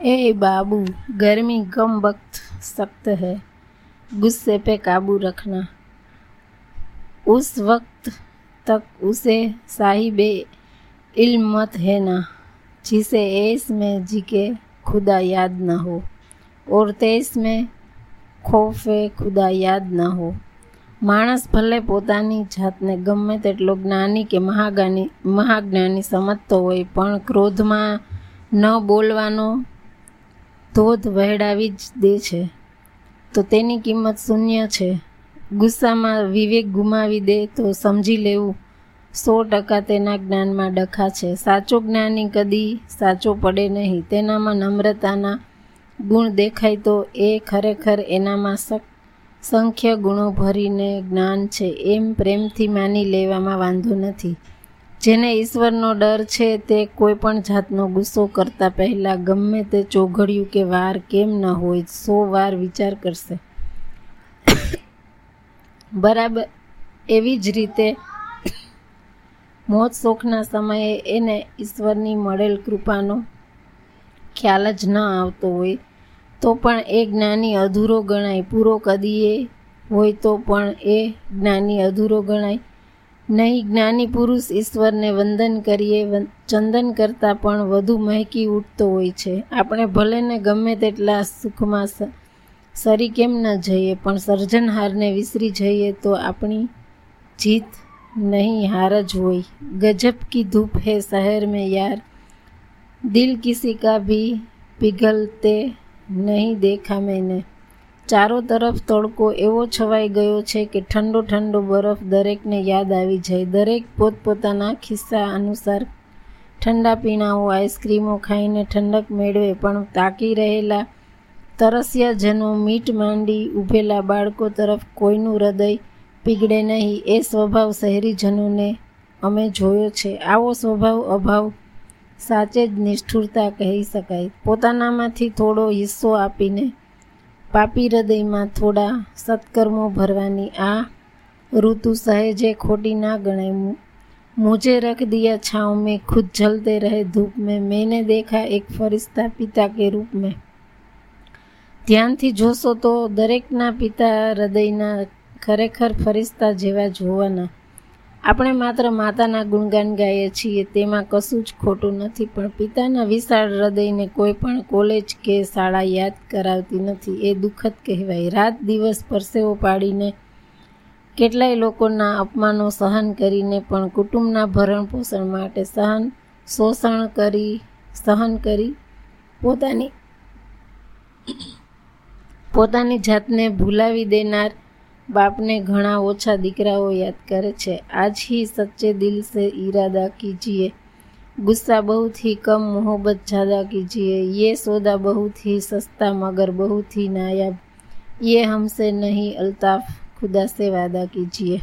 ए बाबू गर्मी कम वक्त सख्त है गुस्से पे काबू रखना उस वक्त तक उसे साहिब इल्म मत है ना जिसे ऐस में जी के खुदा याद न हो और तेस में ખોફે ખુદા યાદ ન હો માણસ ભલે પોતાની જાતને ગમે તેટલો જ્ઞાની કે મહાગાની મહાજ્ઞાની સમજતો હોય પણ ક્રોધમાં ન બોલવાનો ધોધ વહેડાવી જ દે છે. તો તેની કિંમત શૂન્ય છે. ગુસ્સામાં વિવેક ગુમાવી દે તો સમજી લેવું. સો ટકા તેના જ્ઞાનમાં ડખા છે. સાચો જ્ઞાની કદી સાચો પડે નહીં. તેનામાં નમ્રતાના ગુણ દેખાય તો એ ખરેખર એનામાં સંખ્ય ગુણો ભરીને જ્ઞાન છે. એમ પ્રેમથી માની લેવામાં વાંધો નથી. જેને ઈશ્વરનો ડર છે તે કોઈ પણ જાતનો ગુસ્સો કરતા પહેલાં ગમે તે ચોઘડિયું કે વાર કેમ ન હોય, સો વાર વિચાર કરશે. બરાબર, એવી જ રીતે મોત શોખના સમયે એને ઈશ્વરની મળેલ કૃપાનો ખ્યાલ જ ન આવતો હોય, તો પણ એ જ્ઞાની અધૂરો ગણાય. પૂરો કદીએ હોય તો પણ એ જ્ઞાની અધૂરો ગણાય. નહીં, જ્ઞાની પુરુષ ઈશ્વરને વંદન કરીએ ચંદન કરતાં પણ વધુ મહેકી ઉઠતો હોય છે. આપણે ભલે ને ગમે તેટલા સુખમાં સરી કેમ ન જઈએ, પણ સર્જનહારને વિસરી જઈએ તો આપણી જીત નહીં હાર જ હોય. ગજબ કી ધૂપ હે શહેર મેં યાર. દિલ કિસી કા ભી પિઘલતે નહીં દેખા મેને. ચારો તરફ તડકો એવો છવાઈ ગયો છે કે ઠંડો ઠંડો બરફ દરેકને યાદ આવી જાય. દરેક પોતપોતાના ખિસ્સા અનુસાર ઠંડા પીણાઓ, આઈસ્ક્રીમો ખાઈને ઠંડક મેળવે, પણ તાકી રહેલા તરસ્યા જનો મીટ માંડી ઊભેલા બાળકો તરફ કોઈનું હૃદય પીગળે નહીં, એ સ્વભાવ શહેરીજનોને અમે જોયો છે. આવો સ્વભાવ અભાવ સાચે જ નિષ્ઠુરતા કહી શકાય. પોતાનામાંથી થોડો હિસ્સો આપીને પાપી હૃદયમાં થોડા સત્કર્મો ભરવાની આ ઋતુ સહેજે ખોટી ના ગણાય. મુજે રખ દિયા છાંવ મેં, ખુદ જલતે રહે ધૂપ મેં. મેને દેખા એક ફરિશ્તા પિતા કે રૂપ મેં. ધ્યાનથી જોશો તો દરેકના પિતા હૃદયના ખરેખર ફરિશ્તા જેવા જોવાના આપણે માત્ર માતાના ગુણગાન ગાઈએ છીએ, તેમાં કશું જ ખોટું નથી, પણ પિતાના વિશાળ હૃદયને કોઈ પણ કોલેજ કે શાળા યાદ કરાવતી નથી. એ દુઃખદ કહેવાય. રાત દિવસ પરસેવો પાડીને કેટલાય લોકોના અપમાનો સહન કરીને પણ કુટુંબના ભરણ પોષણ માટે સહન, શોષણ કરી, સહન કરી પોતાની પોતાની જાતને ભૂલાવી દેનાર બાપને ઘણા ઓછા દીકરાઓ યાદ કરે છે આજ ही सच्चे दिल से इरादा कीजिए गुस्सा बहुत ही कम मोहब्बत ज़्यादा कीजिए ये सौदा बहुत ही सस्ता मगर बहुत ही नायाब ये हमसे नहीं अल्ताफ खुदा से वादा कीजिए